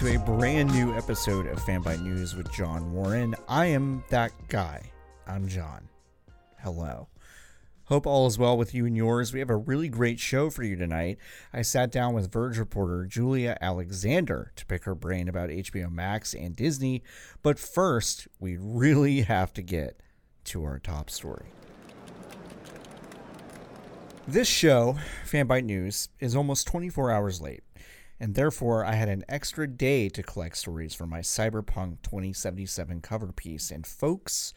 to a brand new episode of Fanbyte News with John Warren. I am that guy. I'm John. Hello. Hope all is well with you and yours. We have a really great show for you tonight. I sat down with Verge reporter Julia Alexander to pick her brain about HBO Max and Disney, but first, we really have to get to our top story. This show, Fanbyte News, is almost 24 hours late, and therefore I had an extra day to collect stories for my Cyberpunk 2077 cover piece. And folks,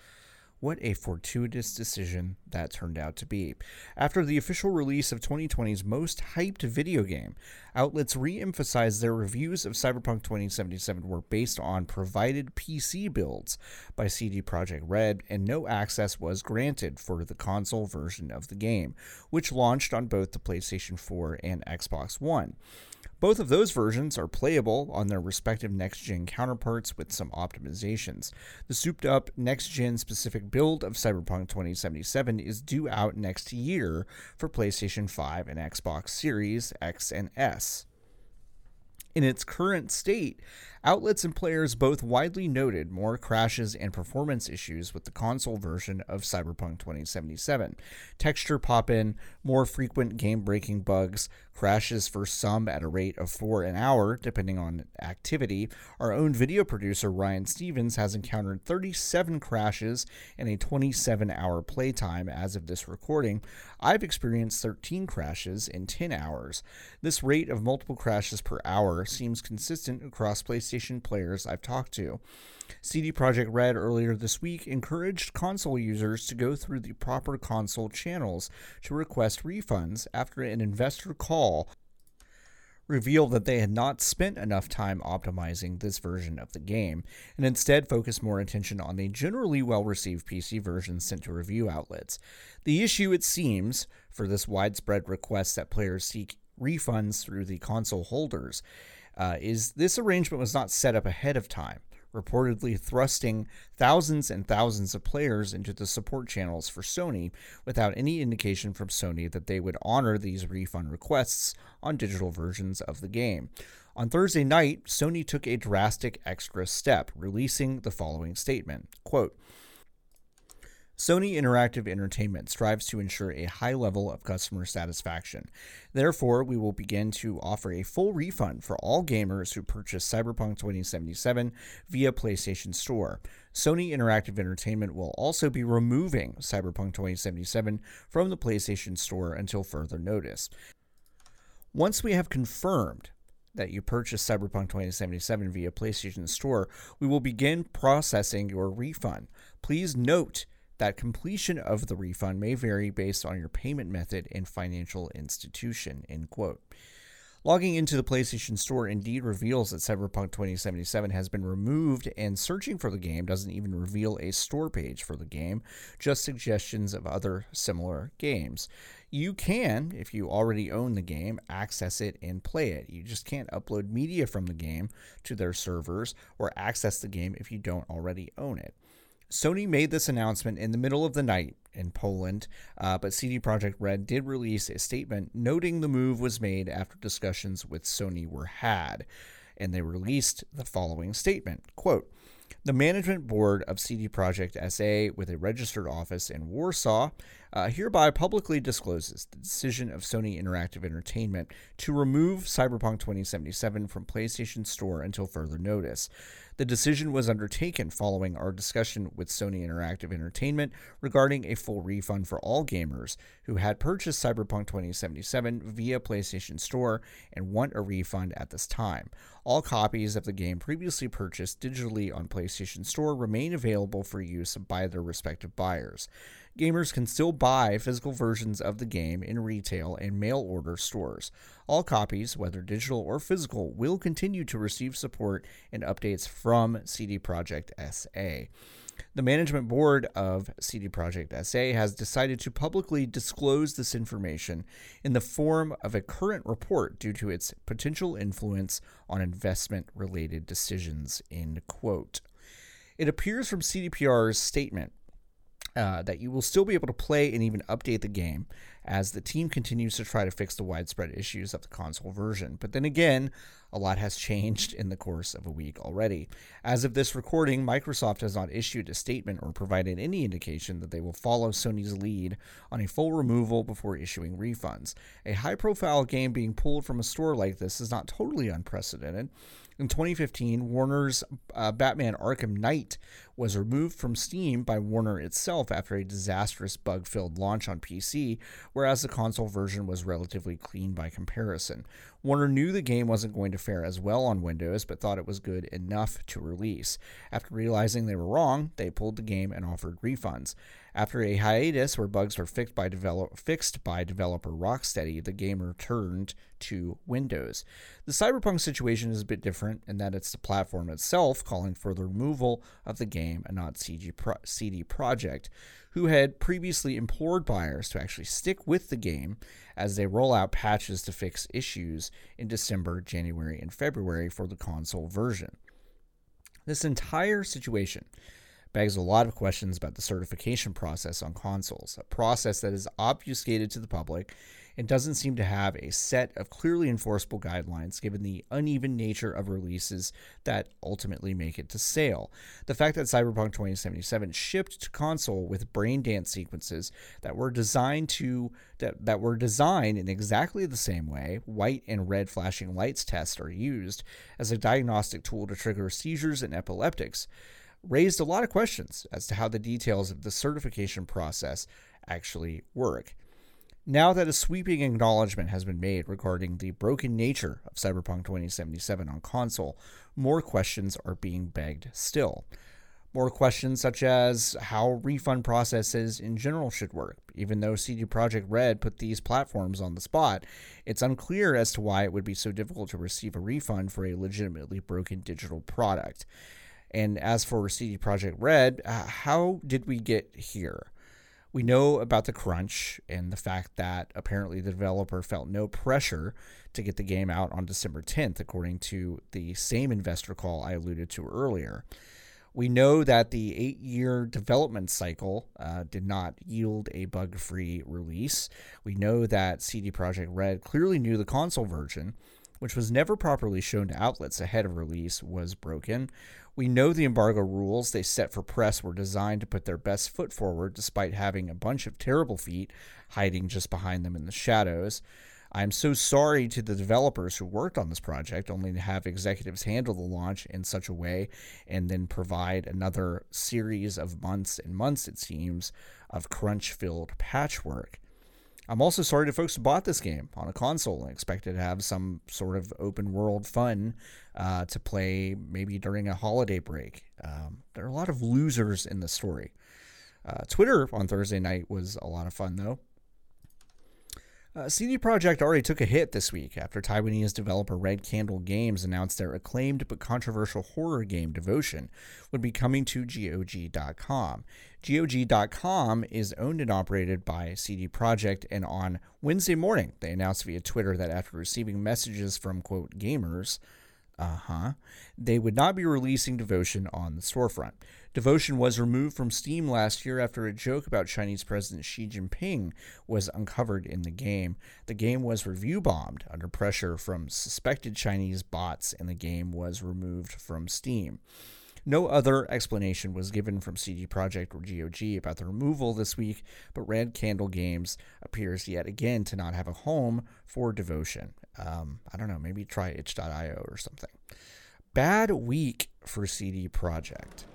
what a fortuitous decision that turned out to be. After the official release of 2020's most hyped video game, outlets re emphasized their reviews of Cyberpunk 2077 were based on provided PC builds by CD Projekt Red, and no access was granted for the console version of the game, which launched on both the PlayStation 4 and Xbox One. Both of those versions are playable on their respective next gen counterparts with some optimizations. The souped up next gen specific build of Cyberpunk 2077 is due out next year for PlayStation 5 and Xbox Series X and S. In its current state, outlets and players both widely noted more crashes and performance issues with the console version of Cyberpunk 2077. Texture pop in, more frequent game breaking bugs, crashes for some at a rate of four an hour, depending on activity. Our own video producer, Ryan Stevens, has encountered 37 crashes in a 27 hour playtime as of this recording. I've experienced 13 crashes in 10 hours. This rate of multiple crashes per hour seems consistent across PlayStation players I've talked to. CD Projekt Red earlier this week encouraged console users to go through the proper console channels to request refunds after an investor call revealed that they had not spent enough time optimizing this version of the game and instead focused more attention on the generally well received PC version sent to review outlets. The issue, it seems, for this widespread request that players seek refunds through the console holders uh, is this arrangement was not set up ahead of time reportedly thrusting thousands and thousands of players into the support channels for Sony without any indication from Sony that they would honor these refund requests on digital versions of the game. On Thursday night, Sony took a drastic extra step, releasing the following statement quote, Sony Interactive Entertainment strives to ensure a high level of customer satisfaction. Therefore, we will begin to offer a full refund for all gamers who purchase Cyberpunk 2077 via PlayStation Store. Sony Interactive Entertainment will also be removing Cyberpunk 2077 from the PlayStation Store until further notice. Once we have confirmed that you purchased Cyberpunk 2077 via PlayStation Store, we will begin processing your refund. Please note that completion of the refund may vary based on your payment method and financial institution. End quote. Logging into the PlayStation Store indeed reveals that Cyberpunk 2077 has been removed, and searching for the game doesn't even reveal a store page for the game, just suggestions of other similar games. You can, if you already own the game, access it and play it. You just can't upload media from the game to their servers or access the game if you don't already own it. Sony made this announcement in the middle of the night in Poland, uh, but CD Projekt Red did release a statement noting the move was made after discussions with Sony were had, and they released the following statement: "Quote." The management board of CD Projekt SA, with a registered office in Warsaw, uh, hereby publicly discloses the decision of Sony Interactive Entertainment to remove Cyberpunk 2077 from PlayStation Store until further notice. The decision was undertaken following our discussion with Sony Interactive Entertainment regarding a full refund for all gamers who had purchased Cyberpunk 2077 via PlayStation Store and want a refund at this time. All copies of the game previously purchased digitally on PlayStation Store remain available for use by their respective buyers gamers can still buy physical versions of the game in retail and mail order stores. All copies, whether digital or physical, will continue to receive support and updates from CD Projekt SA. The management board of CD Projekt SA has decided to publicly disclose this information in the form of a current report due to its potential influence on investment related decisions. End quote. It appears from CDPR's statement uh, that you will still be able to play and even update the game as the team continues to try to fix the widespread issues of the console version. But then again, a lot has changed in the course of a week already. As of this recording, Microsoft has not issued a statement or provided any indication that they will follow Sony's lead on a full removal before issuing refunds. A high profile game being pulled from a store like this is not totally unprecedented. In 2015, Warner's uh, Batman Arkham Knight was removed from Steam by Warner itself after a disastrous bug filled launch on PC, whereas the console version was relatively clean by comparison. Warner knew the game wasn't going to fare as well on Windows, but thought it was good enough to release. After realizing they were wrong, they pulled the game and offered refunds. After a hiatus where bugs were fixed by, develop, fixed by developer Rocksteady, the game returned to Windows. The Cyberpunk situation is a bit different in that it's the platform itself calling for the removal of the game and not Pro- CD Projekt, who had previously implored buyers to actually stick with the game as they roll out patches to fix issues in December, January, and February for the console version. This entire situation begs a lot of questions about the certification process on consoles, a process that is obfuscated to the public and doesn't seem to have a set of clearly enforceable guidelines given the uneven nature of releases that ultimately make it to sale. The fact that Cyberpunk 2077 shipped to console with brain dance sequences that were designed to that, that were designed in exactly the same way, white and red flashing lights tests are used as a diagnostic tool to trigger seizures in epileptics raised a lot of questions as to how the details of the certification process actually work. Now that a sweeping acknowledgement has been made regarding the broken nature of Cyberpunk 2077 on console, more questions are being begged still. More questions such as how refund processes in general should work. Even though CD Projekt Red put these platforms on the spot, it's unclear as to why it would be so difficult to receive a refund for a legitimately broken digital product. And as for CD Projekt Red, uh, how did we get here? We know about the crunch and the fact that apparently the developer felt no pressure to get the game out on December 10th, according to the same investor call I alluded to earlier. We know that the eight year development cycle uh, did not yield a bug free release. We know that CD Projekt Red clearly knew the console version, which was never properly shown to outlets ahead of release, was broken. We know the embargo rules they set for press were designed to put their best foot forward despite having a bunch of terrible feet hiding just behind them in the shadows. I'm so sorry to the developers who worked on this project, only to have executives handle the launch in such a way and then provide another series of months and months, it seems, of crunch filled patchwork. I'm also sorry to folks who bought this game on a console and expected to have some sort of open world fun uh, to play maybe during a holiday break. Um, there are a lot of losers in the story. Uh, Twitter on Thursday night was a lot of fun, though. Uh, CD Projekt already took a hit this week after Taiwanese developer Red Candle Games announced their acclaimed but controversial horror game Devotion would be coming to GOG.com. GOG.com is owned and operated by CD Projekt, and on Wednesday morning, they announced via Twitter that after receiving messages from, quote, gamers, uh huh. They would not be releasing Devotion on the storefront. Devotion was removed from Steam last year after a joke about Chinese President Xi Jinping was uncovered in the game. The game was review bombed under pressure from suspected Chinese bots, and the game was removed from Steam. No other explanation was given from CD Projekt or GOG about the removal this week, but Red Candle Games appears yet again to not have a home for Devotion. Um, I don't know, maybe try itch.io or something. Bad week for CD Projekt.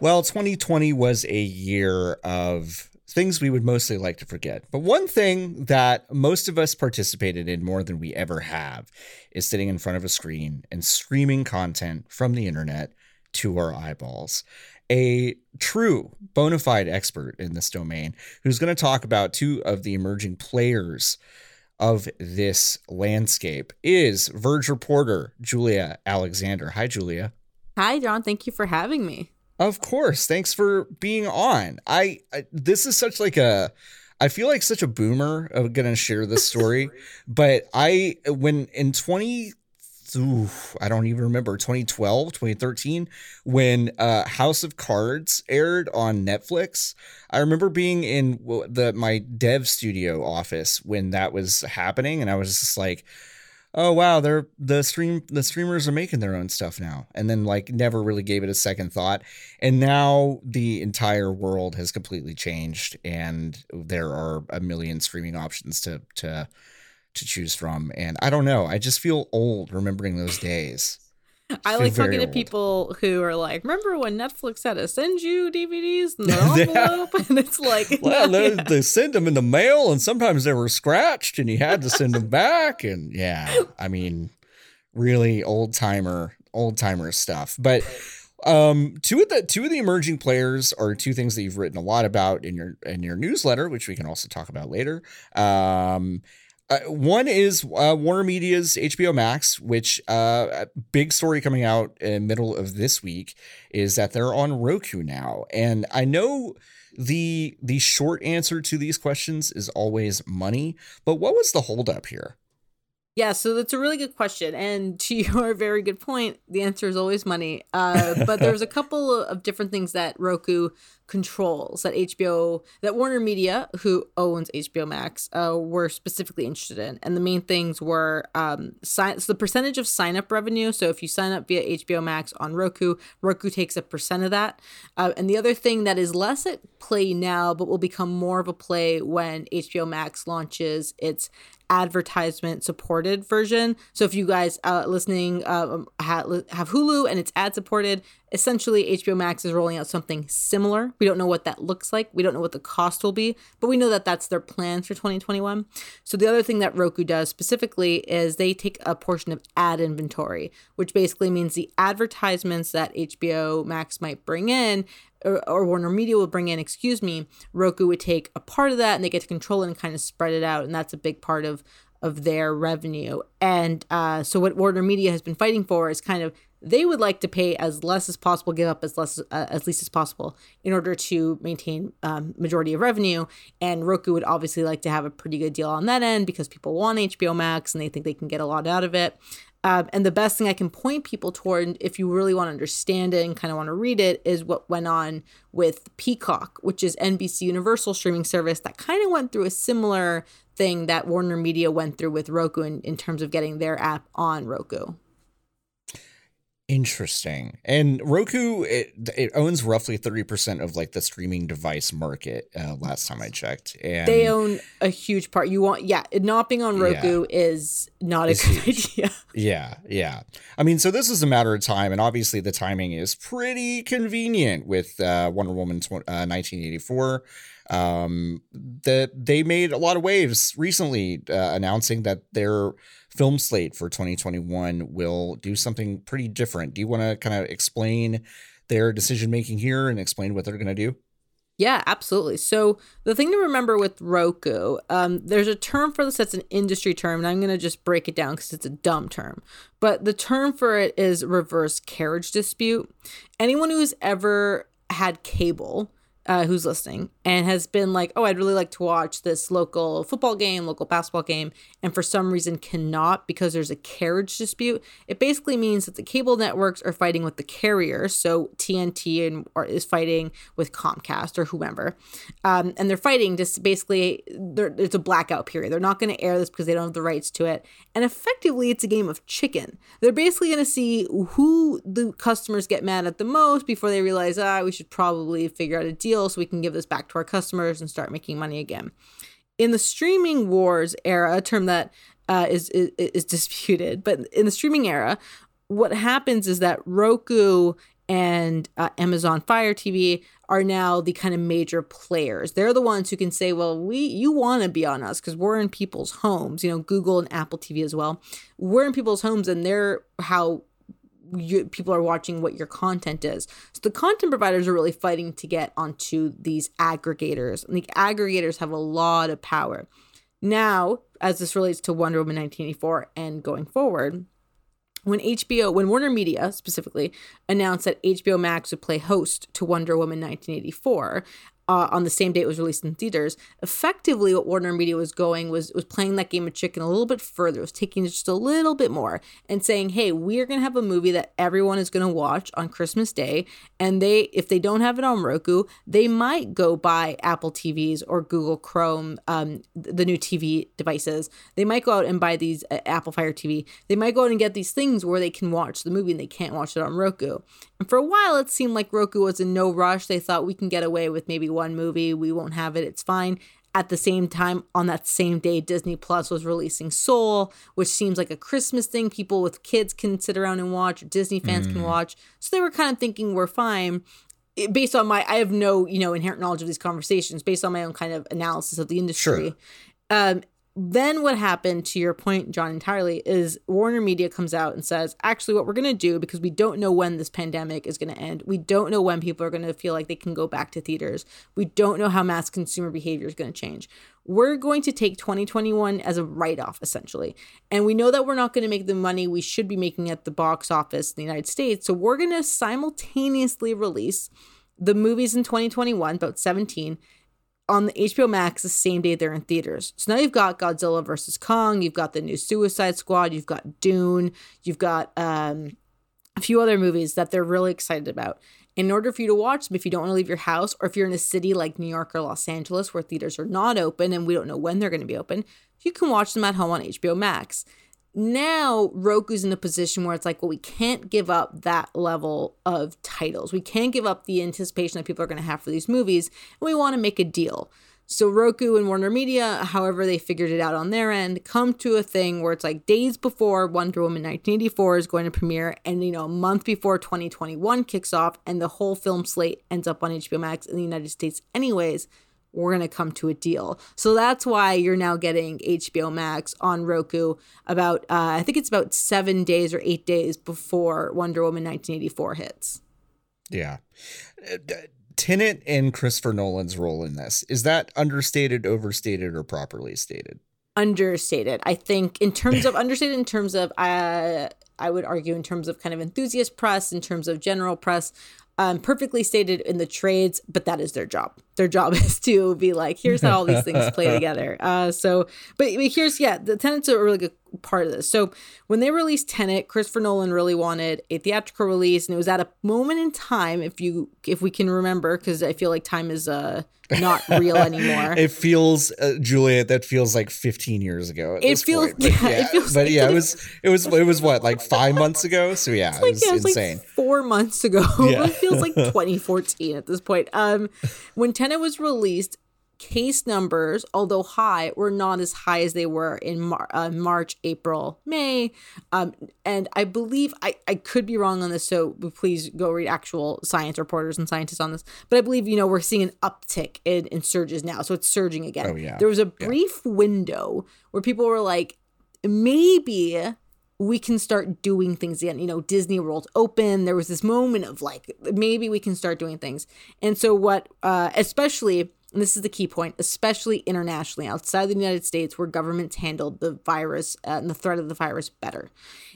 Well, 2020 was a year of things we would mostly like to forget. But one thing that most of us participated in more than we ever have is sitting in front of a screen and streaming content from the internet to our eyeballs. A true bona fide expert in this domain who's going to talk about two of the emerging players of this landscape is Verge reporter Julia Alexander. Hi, Julia. Hi, John. Thank you for having me. Of course. Thanks for being on. I, I this is such like a I feel like such a boomer of gonna share this story, but I when in 20 oof, I don't even remember 2012, 2013 when uh, House of Cards aired on Netflix. I remember being in the my dev studio office when that was happening, and I was just like, "Oh wow, they're the stream the streamers are making their own stuff now," and then like never really gave it a second thought. And now the entire world has completely changed, and there are a million streaming options to to to choose from. And I don't know. I just feel old remembering those days. I like talking to people who are like, "Remember when Netflix had to send you DVDs in the envelope?" and it's like, well, yeah. they, they send them in the mail, and sometimes they were scratched, and you had to send them back. And yeah, I mean, really old timer, old timer stuff. But um, two of the two of the emerging players are two things that you've written a lot about in your in your newsletter, which we can also talk about later. Um, uh, one is uh, Warner Media's HBO Max, which uh, big story coming out in middle of this week is that they're on Roku now, and I know the the short answer to these questions is always money. But what was the holdup here? Yeah, so that's a really good question. And to your very good point, the answer is always money. Uh, but there's a couple of different things that Roku controls that HBO, that Warner Media, who owns HBO Max, uh, were specifically interested in. And the main things were um, so the percentage of sign up revenue. So if you sign up via HBO Max on Roku, Roku takes a percent of that. Uh, and the other thing that is less at play now, but will become more of a play when HBO Max launches its advertisement supported version. So if you guys uh, listening uh, have Hulu and it's ad supported, essentially HBO Max is rolling out something similar. We don't know what that looks like. We don't know what the cost will be, but we know that that's their plans for 2021. So the other thing that Roku does specifically is they take a portion of ad inventory, which basically means the advertisements that HBO Max might bring in or, or, Warner Media will bring in, excuse me, Roku would take a part of that and they get to control it and kind of spread it out. And that's a big part of of their revenue. And uh, so what Warner Media has been fighting for is kind of they would like to pay as less as possible, give up as less uh, as least as possible in order to maintain um, majority of revenue. And Roku would obviously like to have a pretty good deal on that end because people want HBO Max and they think they can get a lot out of it. Um, and the best thing I can point people toward, if you really want to understand it and kind of want to read it, is what went on with Peacock, which is NBC Universal streaming service that kind of went through a similar thing that Warner Media went through with Roku in, in terms of getting their app on Roku. Interesting. And Roku it, it owns roughly 30% of like the streaming device market uh, last time I checked. And they own a huge part. You want yeah, not being on Roku yeah, is not a good huge. idea. Yeah, yeah. I mean, so this is a matter of time and obviously the timing is pretty convenient with uh, Wonder Woman tw- uh, 1984 um that they made a lot of waves recently uh, announcing that they're film slate for 2021 will do something pretty different. Do you want to kind of explain their decision making here and explain what they're going to do? Yeah, absolutely. So the thing to remember with Roku, um, there's a term for this that's an industry term, and I'm going to just break it down because it's a dumb term. But the term for it is reverse carriage dispute. Anyone who's ever had cable uh, who's listening and has been like, oh, I'd really like to watch this local football game, local basketball game, and for some reason cannot because there's a carriage dispute. It basically means that the cable networks are fighting with the carrier, so TNT and or is fighting with Comcast or whomever, um, and they're fighting just basically. It's a blackout period. They're not going to air this because they don't have the rights to it, and effectively, it's a game of chicken. They're basically going to see who the customers get mad at the most before they realize, ah, we should probably figure out a deal deal so we can give this back to our customers and start making money again. In the streaming wars era, a term that uh, is, is is disputed, but in the streaming era, what happens is that Roku and uh, Amazon Fire TV are now the kind of major players. They're the ones who can say, "Well, we you want to be on us because we're in people's homes." You know, Google and Apple TV as well. We're in people's homes, and they're how you, people are watching what your content is. So the content providers are really fighting to get onto these aggregators, and the aggregators have a lot of power. Now, as this relates to Wonder Woman 1984 and going forward, when HBO, when Warner Media specifically announced that HBO Max would play host to Wonder Woman 1984, uh, on the same day it was released in theaters. Effectively, what Warner Media was going was was playing that game of chicken a little bit further. It was taking just a little bit more and saying, "Hey, we are going to have a movie that everyone is going to watch on Christmas Day." And they, if they don't have it on Roku, they might go buy Apple TVs or Google Chrome, um, the new TV devices. They might go out and buy these uh, Apple Fire TV. They might go out and get these things where they can watch the movie and they can't watch it on Roku. And for a while, it seemed like Roku was in no rush. They thought we can get away with maybe one movie. We won't have it. It's fine. At the same time, on that same day, Disney Plus was releasing Soul, which seems like a Christmas thing. People with kids can sit around and watch, Disney fans mm. can watch. So they were kind of thinking we're fine. Based on my, I have no, you know, inherent knowledge of these conversations, based on my own kind of analysis of the industry. Sure. Um, then what happened to your point john entirely is warner media comes out and says actually what we're going to do because we don't know when this pandemic is going to end we don't know when people are going to feel like they can go back to theaters we don't know how mass consumer behavior is going to change. We're going to take 2021 as a write-off essentially. And we know that we're not going to make the money we should be making at the box office in the united states so we're going to simultaneously release the movies in 2021 about 17 on the HBO Max the same day they're in theaters. So now you've got Godzilla versus Kong, you've got the new Suicide Squad, you've got Dune, you've got um, a few other movies that they're really excited about. In order for you to watch them, if you don't want to leave your house, or if you're in a city like New York or Los Angeles where theaters are not open and we don't know when they're going to be open, you can watch them at home on HBO Max now Roku's in a position where it's like, well, we can't give up that level of titles. We can't give up the anticipation that people are going to have for these movies, and we want to make a deal. So Roku and Warner Media, however they figured it out on their end, come to a thing where it's like days before Wonder Woman 1984 is going to premiere, and you know a month before 2021 kicks off, and the whole film slate ends up on HBO Max in the United States, anyways we're going to come to a deal. So that's why you're now getting HBO Max on Roku about, uh, I think it's about seven days or eight days before Wonder Woman 1984 hits. Yeah. Tenet and Christopher Nolan's role in this is that understated, overstated, or properly stated? Understated. I think in terms of understated, in terms of, uh, I would argue in terms of kind of enthusiast press, in terms of general press, um, perfectly stated in the trades, but that is their job. Their job is to be like, here's how all these things play together. Uh, so, but, here's, yeah, the Tenet's a really good part of this. So when they released Tenet, Christopher Nolan really wanted a theatrical release, and it was at a moment in time, if you, if we can remember, because I feel like time is uh not real anymore. it feels, uh, Julia, that feels like 15 years ago. it feels, point. But yeah, yeah, it feels, but yeah, it was, it was, it was what, like five months ago? So yeah, it's like, it was, yeah, it was insane. Like four months ago. Yeah. it feels like 2014 at this point. Um, when Tenet was released, case numbers, although high, were not as high as they were in Mar- uh, March, April, May. Um, and I believe, I, I could be wrong on this, so please go read actual science reporters and scientists on this. But I believe, you know, we're seeing an uptick in, in surges now. So it's surging again. Oh, yeah. There was a brief yeah. window where people were like, maybe we can start doing things again. You know, Disney World open. There was this moment of like, maybe we can start doing things. And so, what, uh, especially and this is the key point, especially internationally, outside the United States, where governments handled the virus uh, and the threat of the virus better.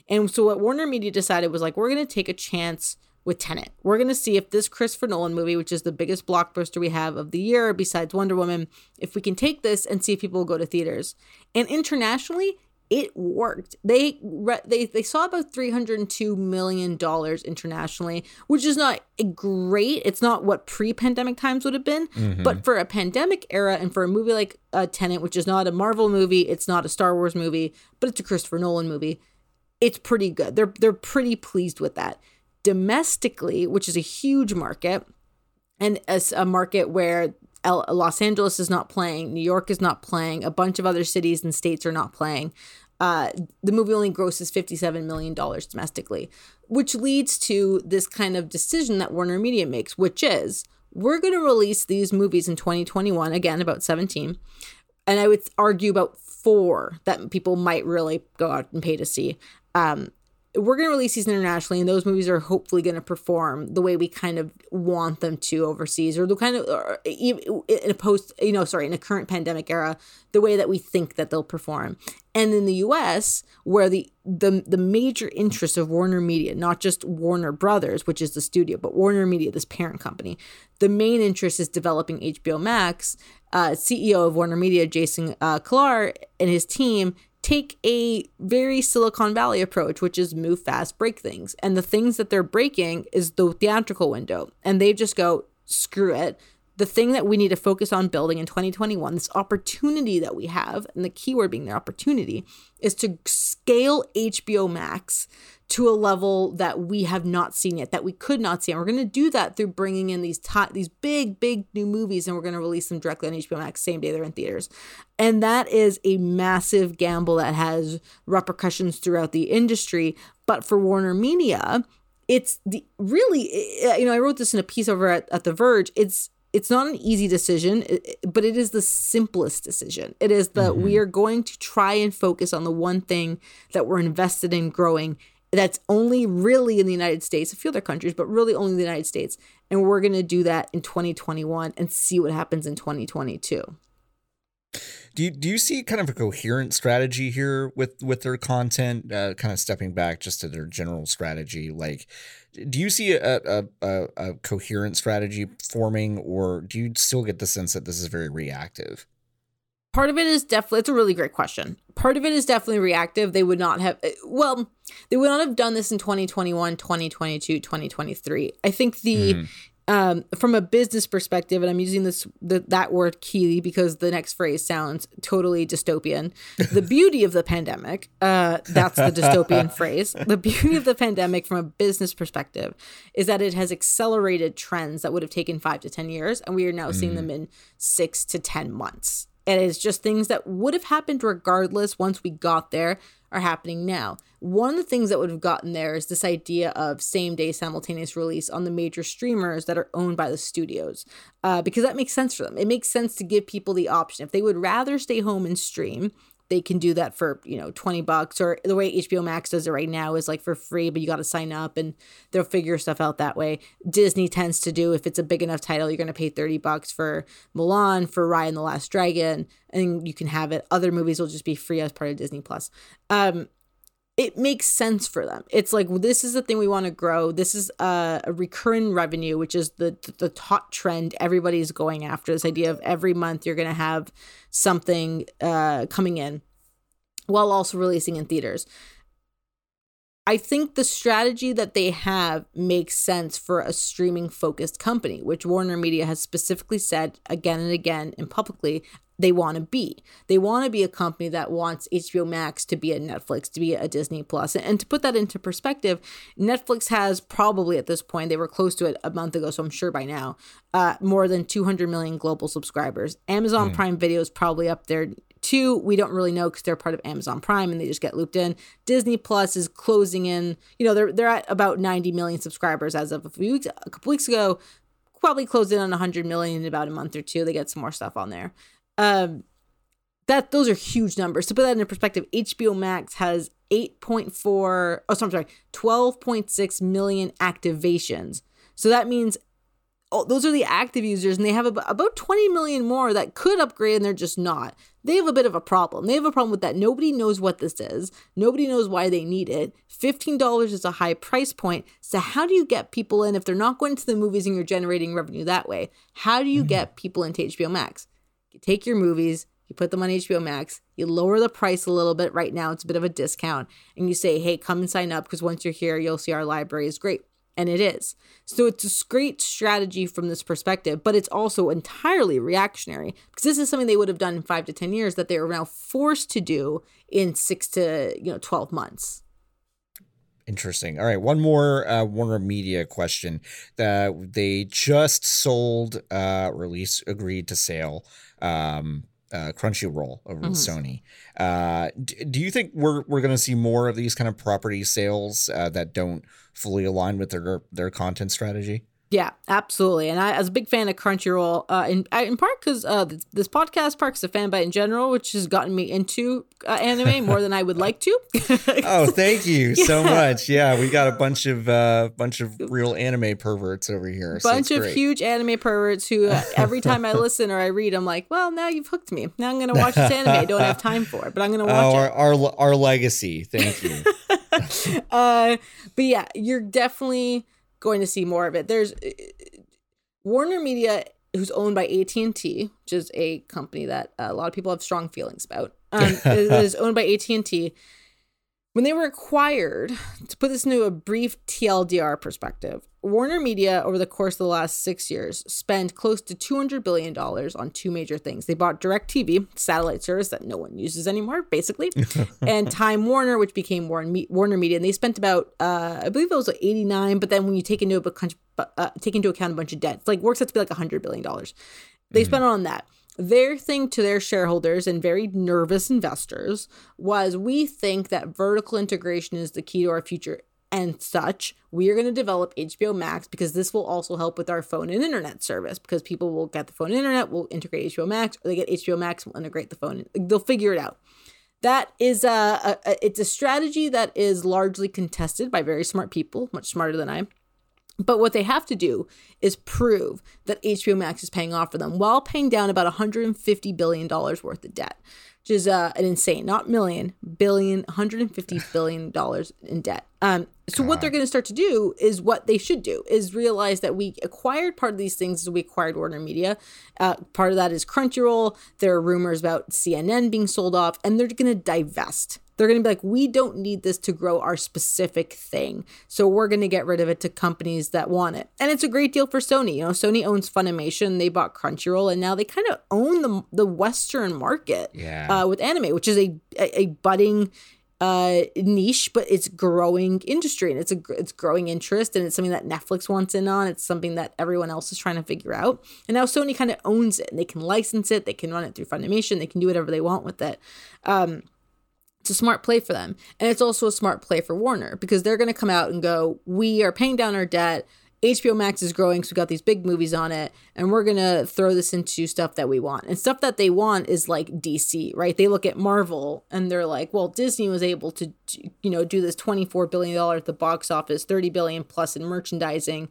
And so, what Warner Media decided was like, we're going to take a chance with Tenet. We're going to see if this Christopher Nolan movie, which is the biggest blockbuster we have of the year besides Wonder Woman, if we can take this and see if people will go to theaters. And internationally, it worked. They they they saw about 302 million dollars internationally, which is not great. It's not what pre-pandemic times would have been, mm-hmm. but for a pandemic era and for a movie like uh, Tenet, which is not a Marvel movie, it's not a Star Wars movie, but it's a Christopher Nolan movie, it's pretty good. They're they're pretty pleased with that. Domestically, which is a huge market, and as a market where Los Angeles is not playing, New York is not playing, a bunch of other cities and states are not playing uh, the movie only grosses $57 million domestically, which leads to this kind of decision that Warner Media makes, which is we're going to release these movies in 2021, again, about 17. And I would argue about four that people might really go out and pay to see. Um, we're going to release these internationally and those movies are hopefully going to perform the way we kind of want them to overseas or the kind of or in a post you know sorry in a current pandemic era the way that we think that they'll perform. And in the US where the the the major interest of Warner Media not just Warner Brothers which is the studio but Warner Media this parent company the main interest is developing HBO Max uh, CEO of Warner Media Jason uh, Kilar and his team take a very Silicon Valley approach, which is move fast, break things. And the things that they're breaking is the theatrical window. And they just go, screw it. The thing that we need to focus on building in 2021, this opportunity that we have, and the keyword being their opportunity, is to scale HBO Max to a level that we have not seen yet, that we could not see. And we're going to do that through bringing in these these big, big new movies, and we're going to release them directly on HBO Max same day they're in theaters. And that is a massive gamble that has repercussions throughout the industry. But for Warner Media, it's the really, eh, you know, I wrote this in a piece over at, at The Verge. It's it's not an easy decision, but it is the simplest decision. It is that mm-hmm. we are going to try and focus on the one thing that we're invested in growing that's only really in the United States, a few other countries, but really only the United States. And we're going to do that in 2021 and see what happens in 2022. Do you, do you see kind of a coherent strategy here with with their content? Uh, kind of stepping back just to their general strategy, like do you see a, a, a, a coherent strategy forming, or do you still get the sense that this is very reactive? part of it is definitely it's a really great question part of it is definitely reactive they would not have well they would not have done this in 2021 2022 2023 i think the mm. Um, from a business perspective and i'm using this the, that word key because the next phrase sounds totally dystopian. The beauty of the pandemic uh, that's the dystopian phrase. The beauty of the pandemic from a business perspective is that it has accelerated trends that would have taken five to ten years and we are now mm. seeing them in six to ten months it is just things that would have happened regardless once we got there are happening now. One of the things that would have gotten there is this idea of same day simultaneous release on the major streamers that are owned by the studios, uh, because that makes sense for them. It makes sense to give people the option. If they would rather stay home and stream, they can do that for you know 20 bucks or the way hbo max does it right now is like for free but you got to sign up and they'll figure stuff out that way. Disney tends to do if it's a big enough title you're going to pay 30 bucks for mulan for raya and the last dragon and you can have it. Other movies will just be free as part of disney plus. Um it makes sense for them. It's like this is the thing we want to grow. This is a, a recurring revenue, which is the the top trend everybody's going after. This idea of every month you're going to have something uh, coming in, while also releasing in theaters. I think the strategy that they have makes sense for a streaming focused company, which Warner Media has specifically said again and again and publicly they want to be. They want to be a company that wants HBO Max to be a Netflix, to be a Disney Plus. And to put that into perspective, Netflix has probably at this point, they were close to it a month ago, so I'm sure by now, uh, more than 200 million global subscribers. Amazon mm. Prime Video is probably up there too. We don't really know because they're part of Amazon Prime and they just get looped in. Disney Plus is closing in, you know, they're they're at about 90 million subscribers as of a few weeks, a couple weeks ago. Probably closed in on 100 million in about a month or two. They get some more stuff on there. Um, that those are huge numbers. To put that into perspective, HBO Max has 8.4 oh sorry, I'm sorry 12.6 million activations. So that means oh, those are the active users and they have about, about 20 million more that could upgrade and they're just not. They have a bit of a problem. They have a problem with that. Nobody knows what this is. Nobody knows why they need it. $15 is a high price point. So how do you get people in if they're not going to the movies and you're generating revenue that way? How do you mm-hmm. get people into HBO Max? You take your movies, you put them on HBO Max, you lower the price a little bit right now, it's a bit of a discount, and you say, hey, come and sign up because once you're here, you'll see our library is great. And it is. So it's a great strategy from this perspective, but it's also entirely reactionary because this is something they would have done in five to 10 years that they are now forced to do in six to, you know, 12 months. Interesting. All right, one more uh, Warner Media question. That uh, they just sold, uh, release agreed to sale, um, uh, Crunchyroll over mm-hmm. Sony. Uh, d- do you think we're we're going to see more of these kind of property sales uh, that don't fully align with their their content strategy? Yeah, absolutely. And I, as a big fan of Crunchyroll, uh, in in part because uh, this podcast, part Parks a Fanbyte in general, which has gotten me into uh, anime more than I would like to. oh, thank you yeah. so much. Yeah, we got a bunch of uh, bunch of real anime perverts over here. Bunch so of great. huge anime perverts who uh, every time I listen or I read, I'm like, well, now you've hooked me. Now I'm gonna watch this anime. I don't have time for it, but I'm gonna watch our, it. Our our legacy. Thank you. uh, but yeah, you're definitely going to see more of it. There's uh, Warner Media, who's owned by AT and T, which is a company that a lot of people have strong feelings about. Um, is owned by AT and T. When they were acquired, to put this into a brief TLDR perspective, Warner Media, over the course of the last six years, spent close to $200 billion on two major things. They bought DirecTV, satellite service that no one uses anymore, basically, and Time Warner, which became Warner Media. And they spent about, uh, I believe it was like 89, but then when you take into, a, uh, take into account a bunch of debt, it's like works out to be like $100 billion. They mm-hmm. spent on that. Their thing to their shareholders and very nervous investors was we think that vertical integration is the key to our future and such, we are going to develop HBO Max because this will also help with our phone and internet service because people will get the phone and internet, will integrate HBO Max, or they get HBO Max, will integrate the phone. They'll figure it out. That is a, a, it's a strategy that is largely contested by very smart people, much smarter than I. But what they have to do is prove that HBO Max is paying off for them while paying down about $150 billion worth of debt which is uh, an insane, not million, billion, 150 billion dollars in debt. Um, so God. what they're going to start to do is what they should do is realize that we acquired part of these things as we acquired Warner Media. Uh, part of that is Crunchyroll. There are rumors about CNN being sold off, and they're going to divest. They're going to be like, we don't need this to grow our specific thing. So we're going to get rid of it to companies that want it. And it's a great deal for Sony. You know, Sony owns Funimation, they bought Crunchyroll, and now they kind of own the, the Western market yeah. uh, with anime, which is a, a, a budding uh, niche, but it's growing industry and it's a it's growing interest and it's something that Netflix wants in on. It's something that everyone else is trying to figure out. And now Sony kind of owns it and they can license it, they can run it through Funimation, they can do whatever they want with it. Um, it's a smart play for them. And it's also a smart play for Warner because they're going to come out and go, we are paying down our debt. HBO Max is growing, so we got these big movies on it, and we're gonna throw this into stuff that we want. And stuff that they want is like DC, right? They look at Marvel and they're like, well, Disney was able to, you know, do this twenty-four billion dollars at the box office, thirty billion plus in merchandising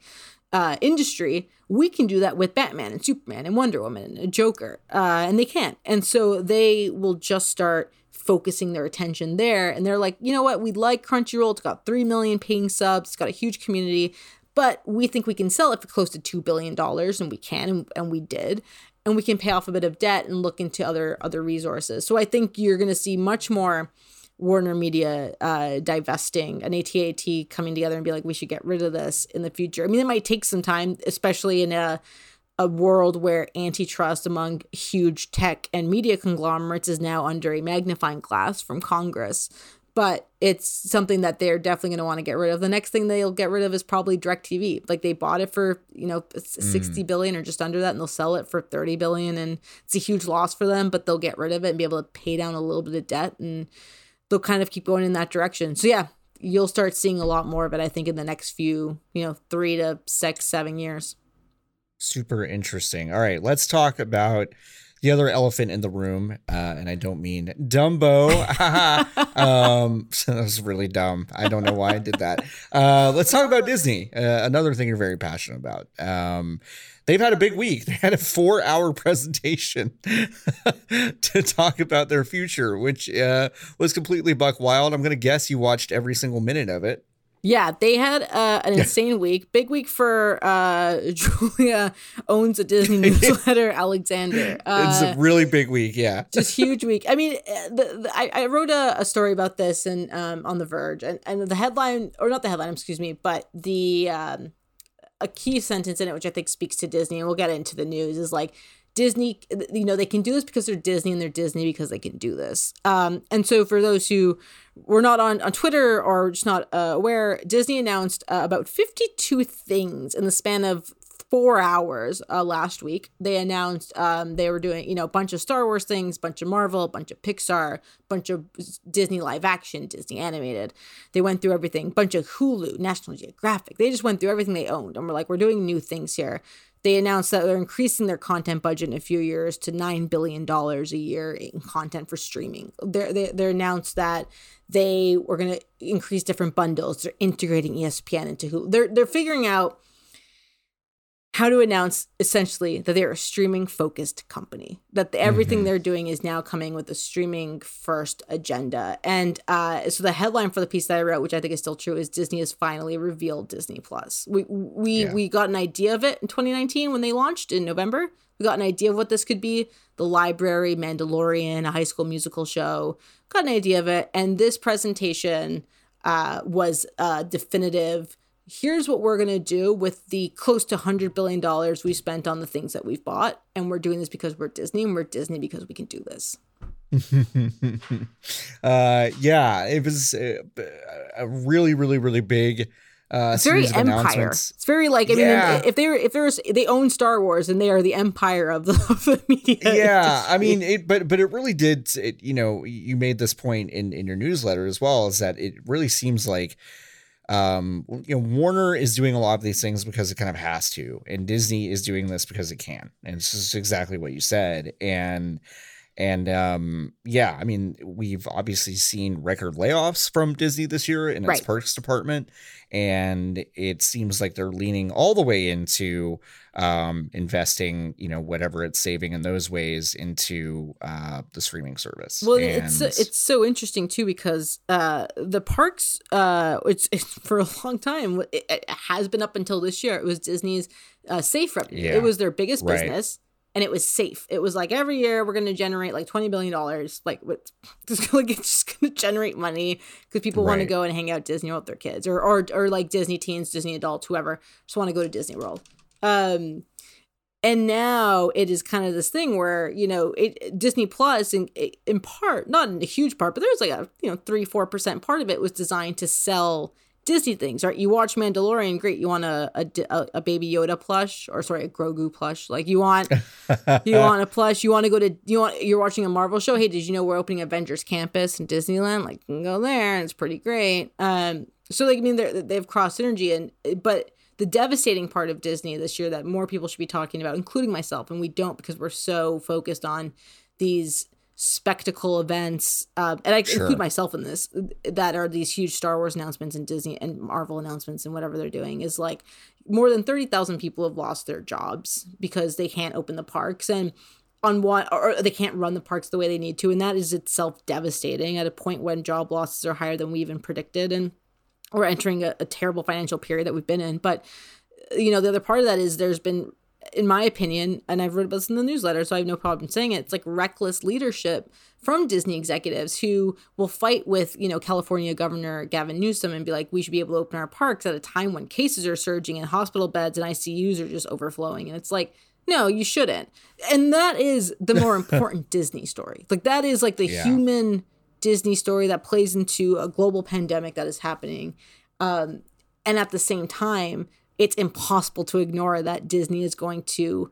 uh, industry. We can do that with Batman and Superman and Wonder Woman and Joker, uh, and they can't. And so they will just start focusing their attention there. And they're like, you know what? We like Crunchyroll. It's got 3 million paying subs, it's got a huge community, but we think we can sell it for close to $2 billion. And we can, and, and we did. And we can pay off a bit of debt and look into other other resources. So I think you're going to see much more Warner Media uh, divesting an AT&T coming together and be like, we should get rid of this in the future. I mean, it might take some time, especially in a a world where antitrust among huge tech and media conglomerates is now under a magnifying glass from Congress. But it's something that they're definitely going to want to get rid of. The next thing they'll get rid of is probably DirecTV. Like they bought it for, you know, 60 mm. billion or just under that and they'll sell it for 30 billion and it's a huge loss for them, but they'll get rid of it and be able to pay down a little bit of debt and they'll kind of keep going in that direction. So yeah, you'll start seeing a lot more of it I think in the next few, you know, 3 to 6 7 years. Super interesting. All right, let's talk about the other elephant in the room, uh, and I don't mean Dumbo. um, that was really dumb. I don't know why I did that. Uh, let's talk about Disney. Uh, another thing you're very passionate about. Um, they've had a big week. They had a four-hour presentation to talk about their future, which uh, was completely buck wild. I'm going to guess you watched every single minute of it. Yeah, they had uh, an insane week. Big week for uh, Julia owns a Disney newsletter, Alexander. Uh, it's a uh, really big week, yeah. just huge week. I mean, uh, the, the, I, I wrote a, a story about this and um, on The Verge, and, and the headline, or not the headline, excuse me, but the um, a key sentence in it, which I think speaks to Disney, and we'll get into the news, is like Disney, you know, they can do this because they're Disney and they're Disney because they can do this. Um, and so for those who were not on, on Twitter or just not uh, aware, Disney announced uh, about 52 things in the span of four hours uh, last week. They announced um, they were doing, you know, a bunch of Star Wars things, a bunch of Marvel, a bunch of Pixar, a bunch of Disney live action, Disney animated. They went through everything, a bunch of Hulu, National Geographic. They just went through everything they owned, and we're like, we're doing new things here. They announced that they're increasing their content budget in a few years to nine billion dollars a year in content for streaming. They're, they they announced that they were going to increase different bundles. They're integrating ESPN into Hulu. They're they're figuring out how to announce essentially that they're a streaming focused company that the, everything mm-hmm. they're doing is now coming with a streaming first agenda. And uh, so the headline for the piece that i wrote which i think is still true is disney has finally revealed disney plus. We we yeah. we got an idea of it in 2019 when they launched in november. We got an idea of what this could be the library mandalorian a high school musical show. Got an idea of it. And this presentation uh, was uh, definitive here's what we're going to do with the close to $100 billion we spent on the things that we've bought. And we're doing this because we're Disney and we're Disney because we can do this. uh, yeah, it was a, a really, really, really big. Uh, it's very empire. It's very like I yeah. mean, if they're if there's they own Star Wars and they are the empire of the, of the media. Yeah, I mean, it, but but it really did. It, you know, you made this point in in your newsletter as well. Is that it really seems like um, you know, Warner is doing a lot of these things because it kind of has to, and Disney is doing this because it can. And it's just exactly what you said. And and um, yeah, I mean, we've obviously seen record layoffs from Disney this year in its right. parks department, and it seems like they're leaning all the way into um, investing, you know, whatever it's saving in those ways into uh, the streaming service. Well, and it's it's so interesting too because uh, the parks, uh, it's, it's for a long time, it, it, has been up until this year. It was Disney's uh, safe revenue. Yeah. It was their biggest right. business and it was safe. It was like every year we're going to generate like twenty billion dollars. Like? Just like it's just going to generate money because people right. want to go and hang out Disney World with their kids, or or or like Disney teens, Disney adults, whoever just want to go to Disney World. Um, and now it is kind of this thing where you know it Disney Plus in in part, not in a huge part, but there's like a you know three four percent part of it was designed to sell Disney things, right? You watch Mandalorian, great. You want a, a, a baby Yoda plush, or sorry, a Grogu plush. Like you want, you want a plush. You want to go to you want you're watching a Marvel show. Hey, did you know we're opening Avengers Campus in Disneyland? Like you can go there, and it's pretty great. Um, so like I mean, they they have cross synergy, and but the devastating part of Disney this year that more people should be talking about, including myself, and we don't because we're so focused on these spectacle events, uh, and I sure. include myself in this, that are these huge Star Wars announcements and Disney and Marvel announcements and whatever they're doing is like more than 30,000 people have lost their jobs because they can't open the parks and on what or they can't run the parks the way they need to and that is itself devastating at a point when job losses are higher than we even predicted and we're entering a, a terrible financial period that we've been in but you know the other part of that is there's been in my opinion, and I've read about this in the newsletter, so I have no problem saying it. It's like reckless leadership from Disney executives who will fight with, you know, California Governor Gavin Newsom and be like, we should be able to open our parks at a time when cases are surging and hospital beds and ICUs are just overflowing. And it's like, no, you shouldn't. And that is the more important Disney story. Like that is like the yeah. human Disney story that plays into a global pandemic that is happening. Um, and at the same time, it's impossible to ignore that Disney is going to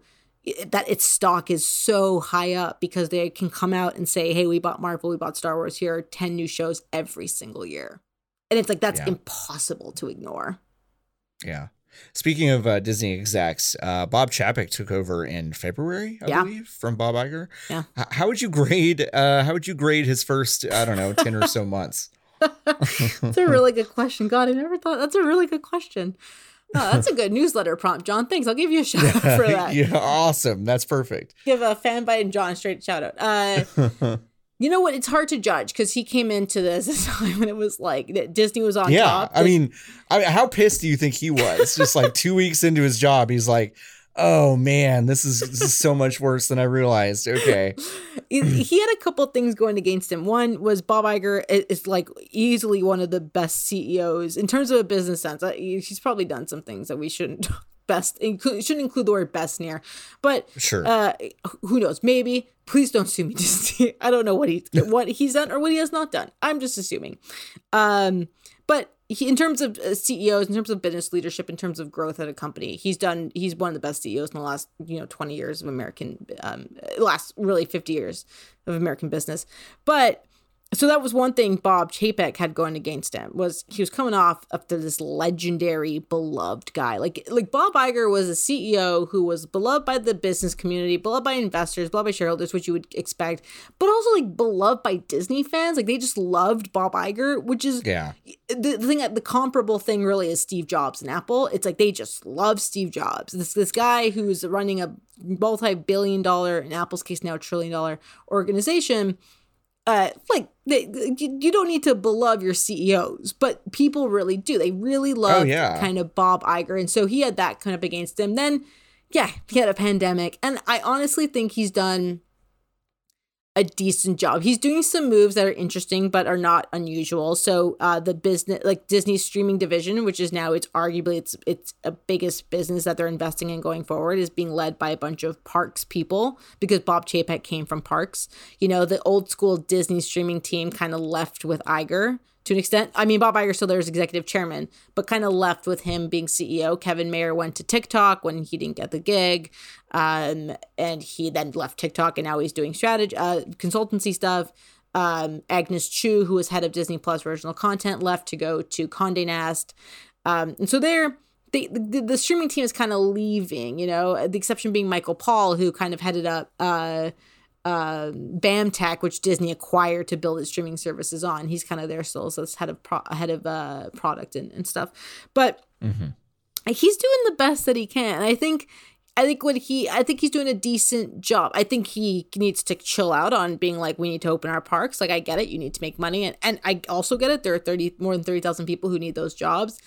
that its stock is so high up because they can come out and say, "Hey, we bought Marvel, we bought Star Wars. Here are 10 new shows every single year." And it's like that's yeah. impossible to ignore. Yeah. Speaking of uh, Disney execs, uh, Bob Chapek took over in February, I yeah. believe, from Bob Iger. Yeah. H- how would you grade? Uh, how would you grade his first? I don't know, ten or so months. that's a really good question. God, I never thought that's a really good question. Oh, that's a good newsletter prompt, John. Thanks. I'll give you a shout out for that. yeah, awesome. That's perfect. Give a Fanbyte and John straight shout out. Uh, you know what? It's hard to judge because he came into this a time when it was like that Disney was on yeah, top. I mean, I how pissed do you think he was? Just like two weeks into his job, he's like, oh man, this is this is so much worse than I realized. Okay. he had a couple things going against him. One was Bob Iger is like easily one of the best CEOs in terms of a business sense. He's probably done some things that we shouldn't best include shouldn't include the word best near. But sure. Uh, who knows? Maybe. Please don't sue me, Disney. I don't know what he what he's done or what he has not done. I'm just assuming. Um, but he, in terms of uh, CEOs, in terms of business leadership, in terms of growth at a company, he's done. He's one of the best CEOs in the last you know twenty years of American, um, last really fifty years of American business. But so that was one thing Bob Chapek had going against him was he was coming off after this legendary beloved guy. Like like Bob Iger was a CEO who was beloved by the business community beloved by investors beloved by shareholders which you would expect but also like beloved by Disney fans. Like they just loved Bob Iger which is yeah. the, the thing the comparable thing really is Steve Jobs and Apple. It's like they just love Steve Jobs. This this guy who's running a multi-billion dollar in Apple's case now trillion dollar organization uh, like they, you don't need to beloved your CEOs, but people really do. They really love oh, yeah. kind of Bob Iger, and so he had that kind of against him. Then, yeah, he had a pandemic, and I honestly think he's done a decent job. He's doing some moves that are interesting but are not unusual. So uh, the business, like Disney's streaming division, which is now it's arguably it's it's a biggest business that they're investing in going forward, is being led by a bunch of Parks people because Bob Chapek came from Parks. You know, the old school Disney streaming team kind of left with Iger to an extent. I mean, Bob Iger still there as executive chairman, but kind of left with him being CEO. Kevin Mayer went to TikTok when he didn't get the gig, um, and he then left TikTok, and now he's doing strategy, uh, consultancy stuff. Um, Agnes Chu, who was head of Disney Plus original content, left to go to Condé Nast, um, and so they're. They, the, the streaming team is kind of leaving, you know, the exception being Michael Paull, who kind of headed up uh, uh, BAMTech, which Disney acquired to build its streaming services on. He's kind of there still, so it's head of pro- head of uh, product and, and stuff. But mm-hmm. he's doing the best that he can. I think. I think what he, I think he's doing a decent job. I think he needs to chill out on being like, we need to open our parks. Like, I get it. You need to make money, and and I also get it. There are thirty more than thirty thousand people who need those jobs.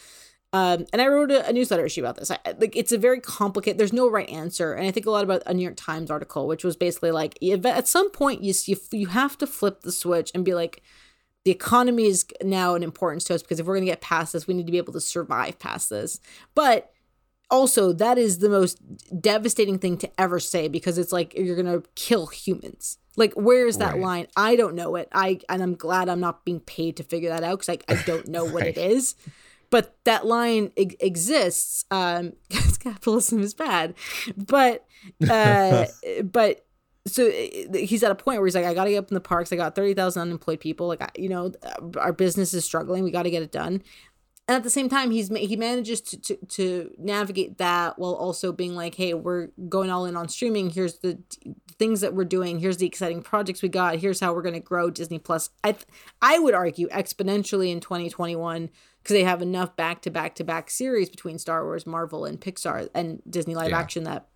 Um, and I wrote a, a, newsletter issue about this. I, like, it's a very complicated. There's no right answer, and I think a lot about a New York Times article, which was basically like, at some point, you you you have to flip the switch and be like, the economy is now an importance to us because if we're going to get past this, we need to be able to survive past this. But also, that is the most devastating thing to ever say because it's like you're to kill humans. Like, where is that right. line? I don't know it. I and I'm glad I'm not being paid to figure that out because I, I don't know what it is but that line e- exists um because capitalism is bad but uh but so he's at a point where he's like i gotta get up in the parks i got 30000 unemployed people like you know our business is struggling we gotta get it done and at the same time he's he manages to, to to navigate that while also being like hey we're going all in on streaming here's the things that we're doing here's the exciting projects we got here's how we're going to grow disney plus i i would argue exponentially in 2021 because they have enough back to back to back series between Star Wars, Marvel, and Pixar and Disney live yeah. action that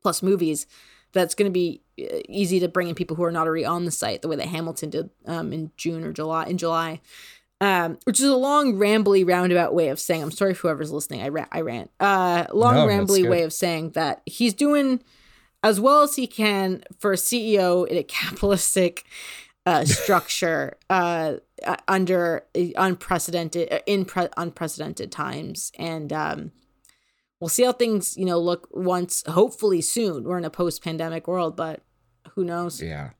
plus movies that's going to be uh, easy to bring in people who are not already on the site the way that Hamilton did um, in June or July in July. Um, which is a long, rambly, roundabout way of saying. I'm sorry if whoever's listening. I ra- I rant. Uh, long, no, rambly way of saying that he's doing as well as he can for a CEO in a capitalistic uh, structure uh, uh, under unprecedented uh, in pre- unprecedented times and um, we'll see how things you know look once hopefully soon we're in a post-pandemic world but who knows yeah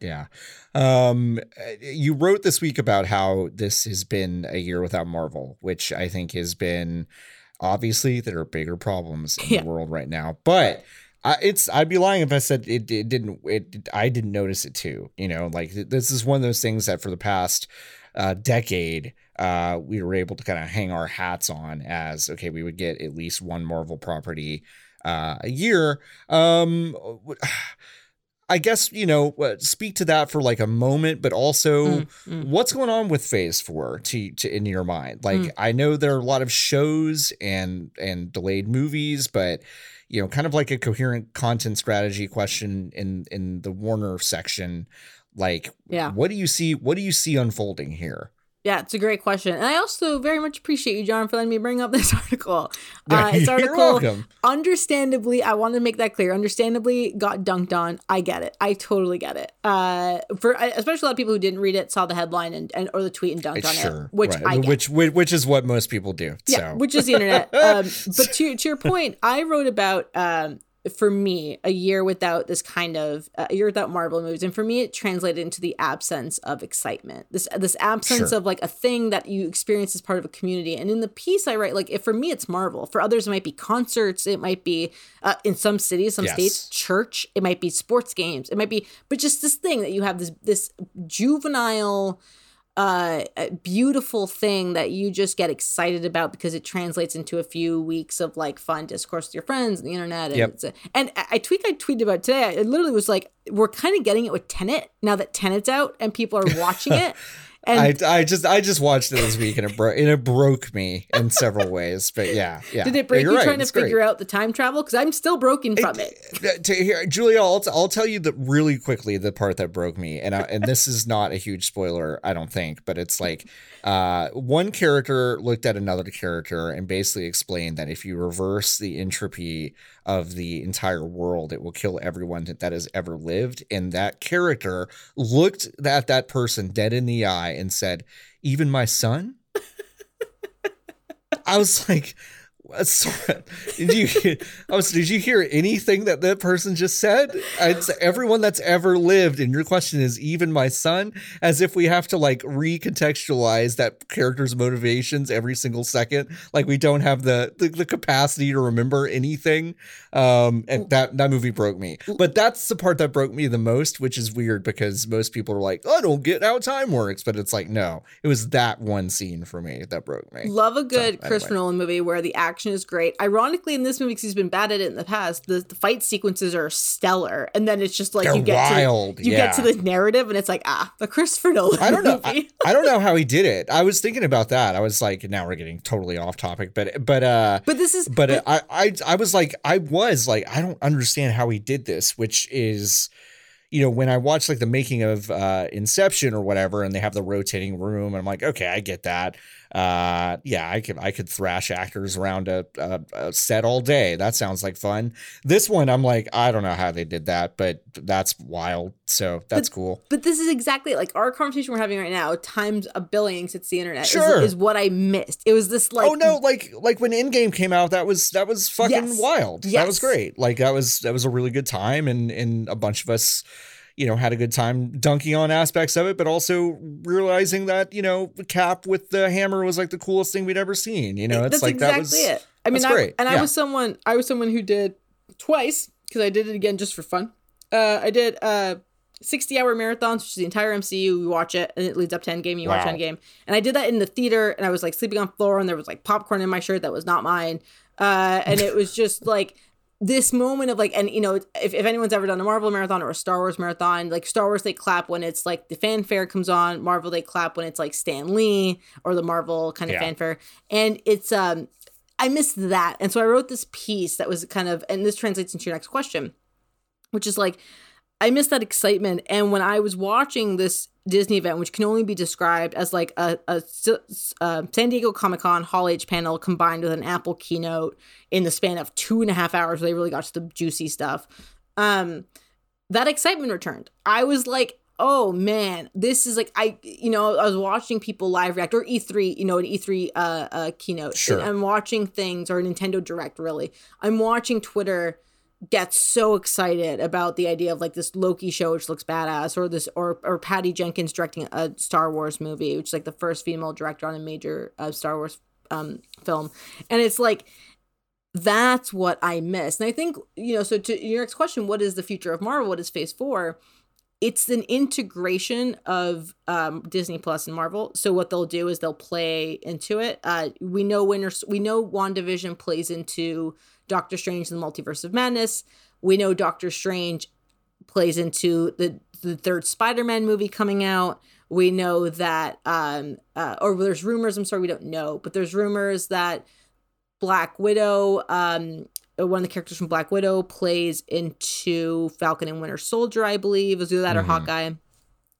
yeah um you wrote this week about how this has been a year without marvel which i think has been obviously there are bigger problems in yeah. the world right now but I, it's I'd be lying if I said it, it didn't it I didn't notice it too. You know, like this is one of those things that for the past uh, decade uh, we were able to kind of hang our hats on as okay, we would get at least one Marvel property uh, a year. Um, I guess you know speak to that for like a moment, but also mm, mm. what's going on with Phase Four to, to in your mind. Like mm. I know there are a lot of shows and and delayed movies, but you know, kind of like a coherent content strategy question in in the Warner section. Like, yeah, what do you see? What do you see unfolding here? Yeah, it's a great question. And I also very much appreciate you, John, for letting me bring up this article. Uh, this article, understandably, I want to make that clear. Understandably, got dunked on. I get it. I totally get it. Uh, for especially a lot of people who didn't read it, saw the headline and, and or the tweet and dunked on it, which right. I get. which which is what most people do. Yeah, which is the internet. um, but to to your point, I wrote about um, for me a year without this kind of uh, a year without Marvel movies, and for me it translated into the absence of excitement. This this absence Sure. of like a thing that you experience as part of a community. And in the piece I write, like if for me it's Marvel, for others it might be concerts, it might be uh, in some cities, some Yes. states, church, it might be sports games, it might be, but just this thing that you have this this juvenile uh a beautiful thing that you just get excited about because it translates into a few weeks of like fun discourse with your friends and the internet and Yep. it's a, and I I tweet I tweeted about today it literally was like we're kind of getting it with Tenet now that Tenet's out and people are watching it and I, I just I just watched it this week and it broke and it broke me in several ways. But yeah, yeah. did it break You're you right, trying to it's great. figure out the time travel because I'm still broken from it Uh, to hear Julia, I'll, I'll tell you the really quickly the part that broke me, and I, and this is not a huge spoiler, I don't think, but it's like uh, one character looked at another character and basically explained that if you reverse the entropy of the entire world, it will kill everyone that, that has ever lived, and that character looked at that person dead in the eye and said, "Even my son." I was like, did you? I was. Did you hear anything that that person just said? It's everyone that's ever lived, and your question is even my son, as if we have to like recontextualize that character's motivations every single second. Like we don't have the the, the capacity to remember anything. Um, and that that movie broke me. But that's the part that broke me the most, which is weird because most people are like, I don't get how time works, but it's like no, it was that one scene for me that broke me. Love a good anyway. Christopher Nolan movie where the action is great. Ironically, in this movie, because he's been bad at it in the past, the, the fight sequences are stellar, and then it's just like They're you get wild, to the, you get to the narrative, and it's like ah, the Christopher Nolan I don't know. movie. I, I don't know how he did it. I was thinking about that. I was like, now we're getting totally off topic, but but uh, but this is but uh, I I I was like, I was like, I don't understand how he did this, which is. You know, when I watch like the making of uh, Inception or whatever, and they have the rotating room, and I'm like, okay, I get that. Uh, yeah, I could I could thrash actors around a, a, a set all day. That sounds like fun. This one, I'm like, I don't know how they did that, but that's wild. So that's cool. But this is exactly like our conversation we're having right now, times a billion since the internet, is- Sure. is, what I missed. It was this like, oh no, like like when Endgame came out, that was that was fucking Yes. wild. That was great. Like that was that was a really good time, and and a bunch of us, you know, had a good time dunking on aspects of it, but also realizing that you know the Cap with the hammer was like the coolest thing we'd ever seen. You know, it's that's like exactly that was it. I mean, that's I, great. and I was someone, I was someone who did twice because I did it again just for fun. Uh, I did uh 60 hour marathons, which is the entire MCU. We watch it and it leads up to Endgame. You watch Wow. Endgame. And I did that in the theater and I was like sleeping on floor and there was like popcorn in my shirt that was not mine. Uh, and it was just like this moment of like, and you know, if, if anyone's ever done a Marvel marathon or a Star Wars marathon, like Star Wars, they clap when it's like the fanfare comes on. Marvel, they clap when it's like Stan Lee or the Marvel kind of Yeah. fanfare. And it's, um, I missed that. And so I wrote this piece that was kind of, and this translates into your next question, which is like, I missed that excitement. And when I was watching this Disney event, which can only be described as like a, a, uh San Diego Comic Con Hall H panel combined with an Apple keynote in the span of two and a half hours, where they really got to the juicy stuff. Um, that excitement returned. I was like, oh man, this is like I, you know, I was watching people live react or E3, you know, an E3 uh, uh keynote. Sure. And I'm watching things or Nintendo Direct. Really, I'm watching Twitter get so excited about the idea of like this Loki show, which looks badass, or this or or Patty Jenkins directing a Star Wars movie, which is like the first female director on a major uh, Star Wars um film, and it's like that's what I miss. And I think, you know, so to your next question, what is the future of Marvel? What is phase four? It's an integration of um, Disney Plus and Marvel. So what they'll do is they'll play into it. Uh, we know Winter, we know WandaVision plays into Doctor Strange and the Multiverse of Madness. We know Doctor Strange plays into the the third Spider-Man movie coming out. We know that um uh, or there's rumors, I'm sorry, we don't know, but there's rumors that Black Widow, um, one of the characters from Black Widow plays into Falcon and Winter Soldier, I believe. Is either that or Mhm. Hawkeye.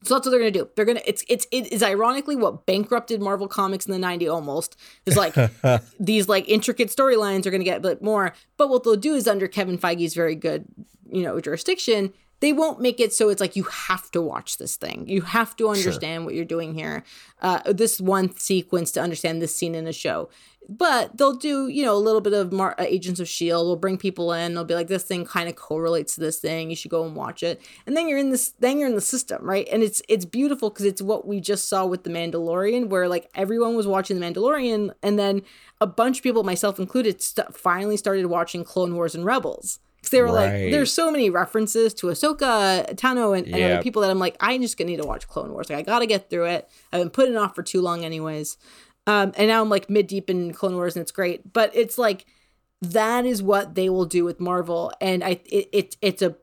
So that's what they're gonna do. They're gonna it's it's it is ironically what bankrupted Marvel Comics in the 90 almost. Is like these like intricate storylines are gonna get a bit more. But what they'll do is under Kevin Feige's very good, you know, jurisdiction, they won't make it so it's like you have to watch this thing. You have to understand sure. what you're doing here. Uh, this one sequence to understand this scene in a show. But they'll do, you know, a little bit of Mar- uh, Agents of Shield. They'll bring people in. They'll be like, this thing kind of correlates to this thing. You should go and watch it. And then you're in this. Then you're in the system, right? And it's it's beautiful because it's what we just saw with the Mandalorian, where like everyone was watching the Mandalorian, and then a bunch of people, myself included, st- finally started watching Clone Wars and Rebels because they were right. like, there's so many references to Ahsoka, Tano, and, and yep. other people that I'm like, I just gonna need to watch Clone Wars. Like, I gotta get through it. I've been putting it off for too long, anyways. Um, and now I'm like mid deep in Clone Wars, and it's great. But it's like that is what they will do with Marvel, and I it, it it's a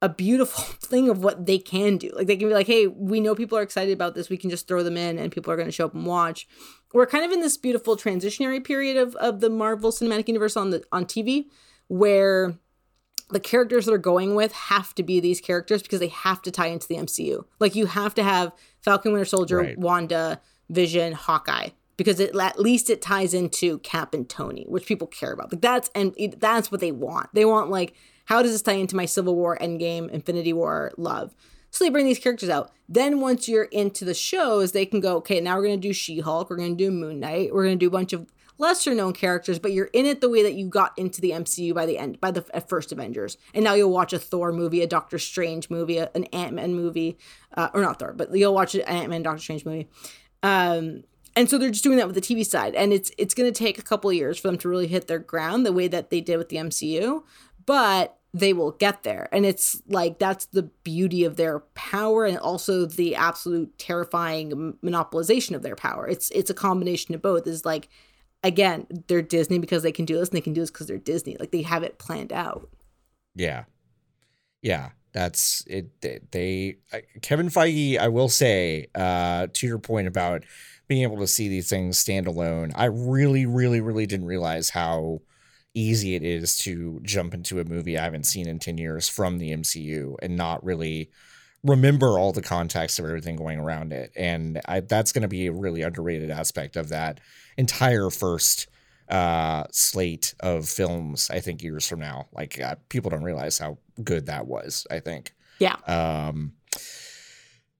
a beautiful thing of what they can do. Like they can be like, hey, we know people are excited about this. We can just throw them in, and people are going to show up and watch. We're kind of in this beautiful transitionary period of of the Marvel Cinematic Universe on the on TV, where the characters they're going with have to be these characters because they have to tie into the MCU. Like you have to have Falcon Winter Soldier, right. Wanda, Vision, Hawkeye because it at least it ties into Cap and Tony, which people care about. Like that's and it, that's what they want. They want like how does this tie into my Civil War, Endgame, Infinity War, love? So they bring these characters out. Then once you're into the shows, they can go, okay, now we're gonna do She-Hulk, we're gonna do Moon Knight, we're gonna do a bunch of lesser known characters, but you're in it the way that you got into the MCU by the end, by the first Avengers. And now you'll watch a Thor movie, a Doctor Strange movie, an Ant Man movie, uh, or not Thor, but you'll watch an Ant Man, Doctor Strange movie. Um, and so they're just doing that with the TV side, and it's it's going to take a couple of years for them to really hit their ground the way that they did with the MCU, but they will get there. And it's like that's the beauty of their power and also the absolute terrifying monopolization of their power. It's it's a combination of both. Is like again, they're Disney because they can do this and they can do this because they're Disney. Like they have it planned out. Yeah. Yeah. That's it. They, they Kevin Feige, I will say, uh, to your point about being able to see these things stand alone, I really, really, really didn't realize how easy it is to jump into a movie I haven't seen in 10 years from the MCU and not really remember all the context of everything going around it. And I, that's going to be a really underrated aspect of that entire first uh, slate of films, I think years from now. Like uh, people don't realize how good that was, I think. Yeah. Um,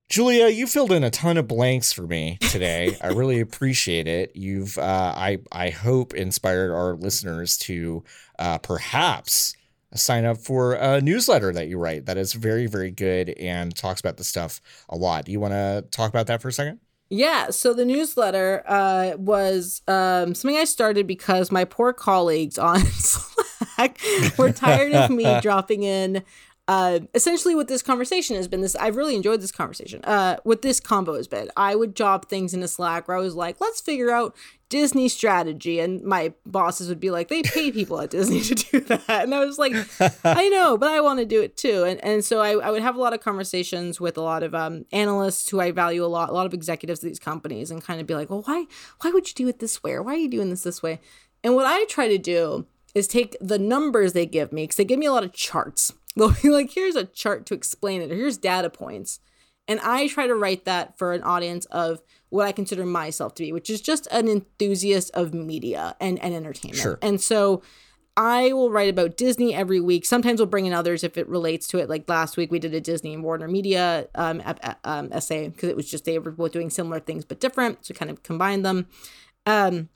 Julia, you filled in a ton of blanks for me today. I really appreciate it. You've, uh, I, I hope, inspired our listeners to uh, perhaps sign up for a newsletter that you write that is very, very good and talks about the stuff a lot. Do you want to talk about that for a second? Yeah, so the newsletter uh, was um, something I started because my poor colleagues on Slack were tired of me dropping in uh, essentially what this conversation has been this i've really enjoyed this conversation uh, what this combo has been. I would drop things into slack where i was like let's figure out disney strategy and my bosses would be like they pay people at disney to do that and i was like i know but i want to do it too and, and so I, I would have a lot of conversations with a lot of um, analysts who i value a lot a lot of executives of these companies and kind of be like well why why would you do it this way or why are you doing this this way? And what i try to do is take the numbers they give me because they give me a lot of charts They'll be like, here's a chart to explain it, or here's data points. And I try to write that for an audience of what I consider myself to be, which is just an enthusiast of media and, and entertainment. Sure. And so I will write about Disney every week. Sometimes we'll bring in others if it relates to it. Like last week, we did a Disney and Warner Media um, um, essay because it was just they were both doing similar things but different. So kind of combine them. Um,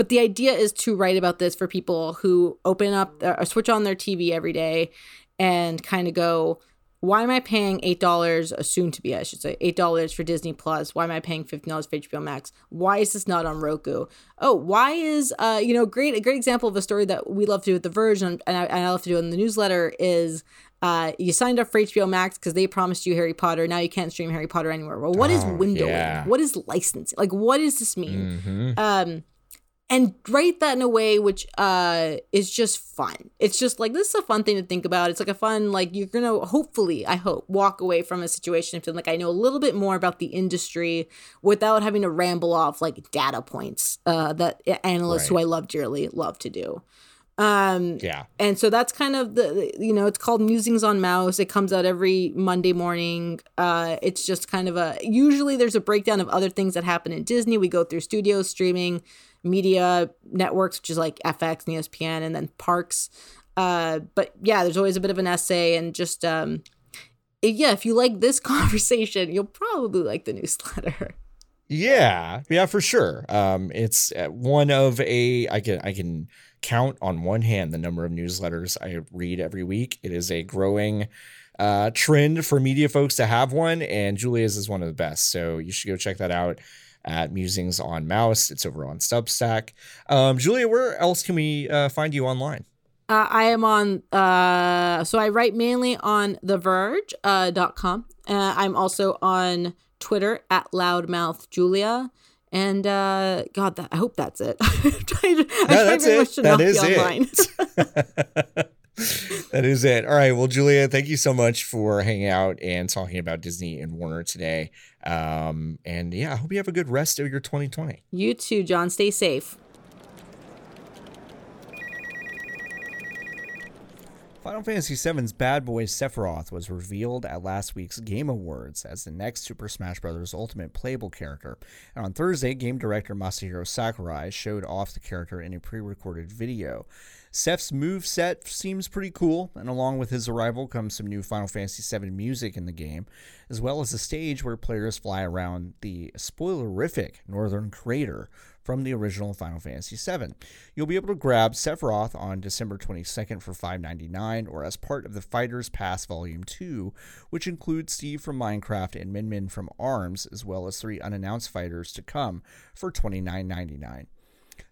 but the idea is to write about this for people who open up or switch on their TV every day and kind of go, why am I paying eight dollars, uh, soon to be, I should say, eight dollars for Disney Plus? Why am I paying fifteen dollars for HBO Max? Why is this not on Roku? Oh, why is uh, you know, great a great example of a story that we love to do at The Verge and, and I, and I love to do in the newsletter is uh, you signed up for HBO Max because they promised you Harry Potter. Now you can't stream Harry Potter anywhere. Well, what oh, is windowing? Yeah. What is licensing? Like, what does this mean? Mm-hmm. Um, and write that in a way which uh is just fun. It's just like this is a fun thing to think about. It's like a fun like you're gonna hopefully I hope walk away from a situation and feeling like I know a little bit more about the industry without having to ramble off like data points uh, that analysts right. who I love dearly love to do. Um, yeah. And so that's kind of the, you know, it's called Musings on Mouse. It comes out every Monday morning. Uh, it's just kind of a, usually there's a breakdown of other things that happen in Disney. We go through studios, streaming, media networks, which is like FX and ESPN, and then parks. Uh, but yeah, there's always a bit of an essay and just um, yeah, if you like this conversation, you'll probably like the newsletter. Yeah, yeah, for sure. Um, it's uh, one of a I can I can count on one hand the number of newsletters I read every week. It is a growing uh, trend for media folks to have one, and Julia's is one of the best. So you should go check that out at Musings on Mouse. It's over on Substack. Um, Julia, where else can we uh, find you online? Uh, I am on, uh, so I write mainly on theverge.com. Uh, I'm also on Twitter at loudmouthjulia. And uh, God, that, I hope that's it. I tried, no, that's it. That is it. that is it. All right. Well, Julia, thank you so much for hanging out and talking about Disney and Warner today. Um, and yeah, I hope you have a good rest of your 2020. You too, John. Stay safe. Final Fantasy VII's Bad Boy Sephiroth was revealed at last week's Game Awards as the next Super Smash Bros. Ultimate playable character. And on Thursday, game director Masahiro Sakurai showed off the character in a pre recorded video. Seph's move set seems pretty cool, and along with his arrival comes some new Final Fantasy VII music in the game, as well as a stage where players fly around the spoilerific Northern Crater from the original Final Fantasy VII. You'll be able to grab Sephiroth on December 22nd for $5.99 or as part of the Fighters Pass Volume 2, which includes Steve from Minecraft and Min Min from ARMS, as well as three unannounced fighters to come for $29.99.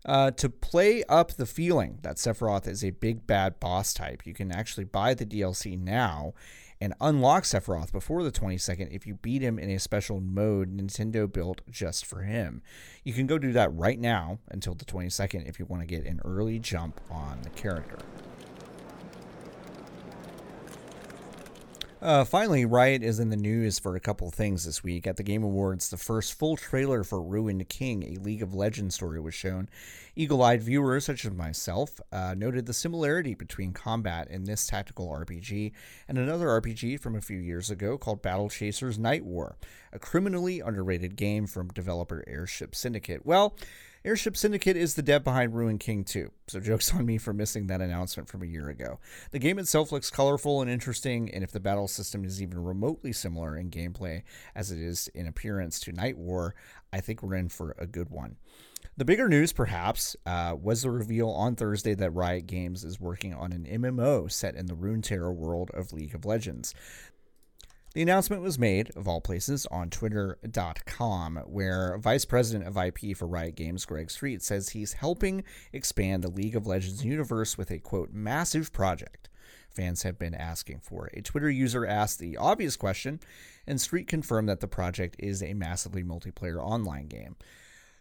Uh, to play up the feeling that Sephiroth is a big bad boss type, you can actually buy the DLC now and unlock Sephiroth before the 22nd if you beat him in a special mode Nintendo built just for him. You can go do that right now until the 22nd if you want to get an early jump on the character. Uh, finally, Riot is in the news for a couple things this week. At the Game Awards, the first full trailer for Ruined King, a League of Legends story, was shown. Eagle eyed viewers, such as myself, uh, noted the similarity between combat in this tactical RPG and another RPG from a few years ago called Battle Chasers Night War, a criminally underrated game from developer Airship Syndicate. Well, Airship Syndicate is the dev behind Ruined King too, so joke's on me for missing that announcement from a year ago. The game itself looks colorful and interesting, and if the battle system is even remotely similar in gameplay as it is in appearance to Night War, I think we're in for a good one. The bigger news, perhaps, uh, was the reveal on Thursday that Riot Games is working on an MMO set in the Runeterra world of League of Legends. The announcement was made, of all places, on Twitter.com, where Vice President of IP for Riot Games, Greg Street, says he's helping expand the League of Legends universe with a quote, massive project fans have been asking for. A Twitter user asked the obvious question, and Street confirmed that the project is a massively multiplayer online game.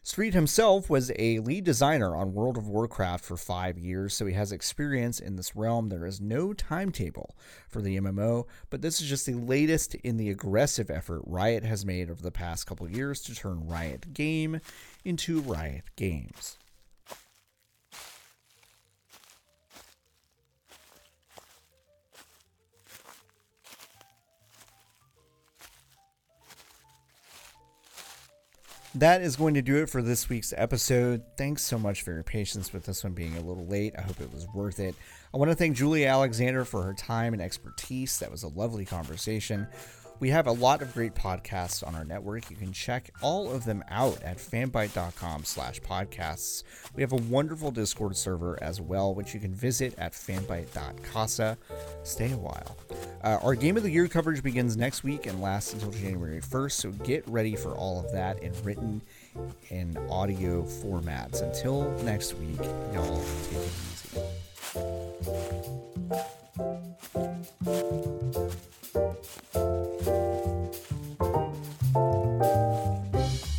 Street himself was a lead designer on World of Warcraft for five years, so he has experience in this realm. There is no timetable for the MMO, but this is just the latest in the aggressive effort Riot has made over the past couple years to turn Riot Game into Riot Games. That is going to do it for this week's episode. Thanks so much for your patience with this one being a little late. I hope it was worth it. I want to thank Julie Alexander for her time and expertise. That was a lovely conversation. We have a lot of great podcasts on our network. You can check all of them out at fanbyte.com slash podcasts. We have a wonderful Discord server as well, which you can visit at fanbyte.casa. Stay a while. Uh, our Game of the Year coverage begins next week and lasts until January 1st, so get ready for all of that in written and audio formats. Until next week, y'all take it easy. Thank you.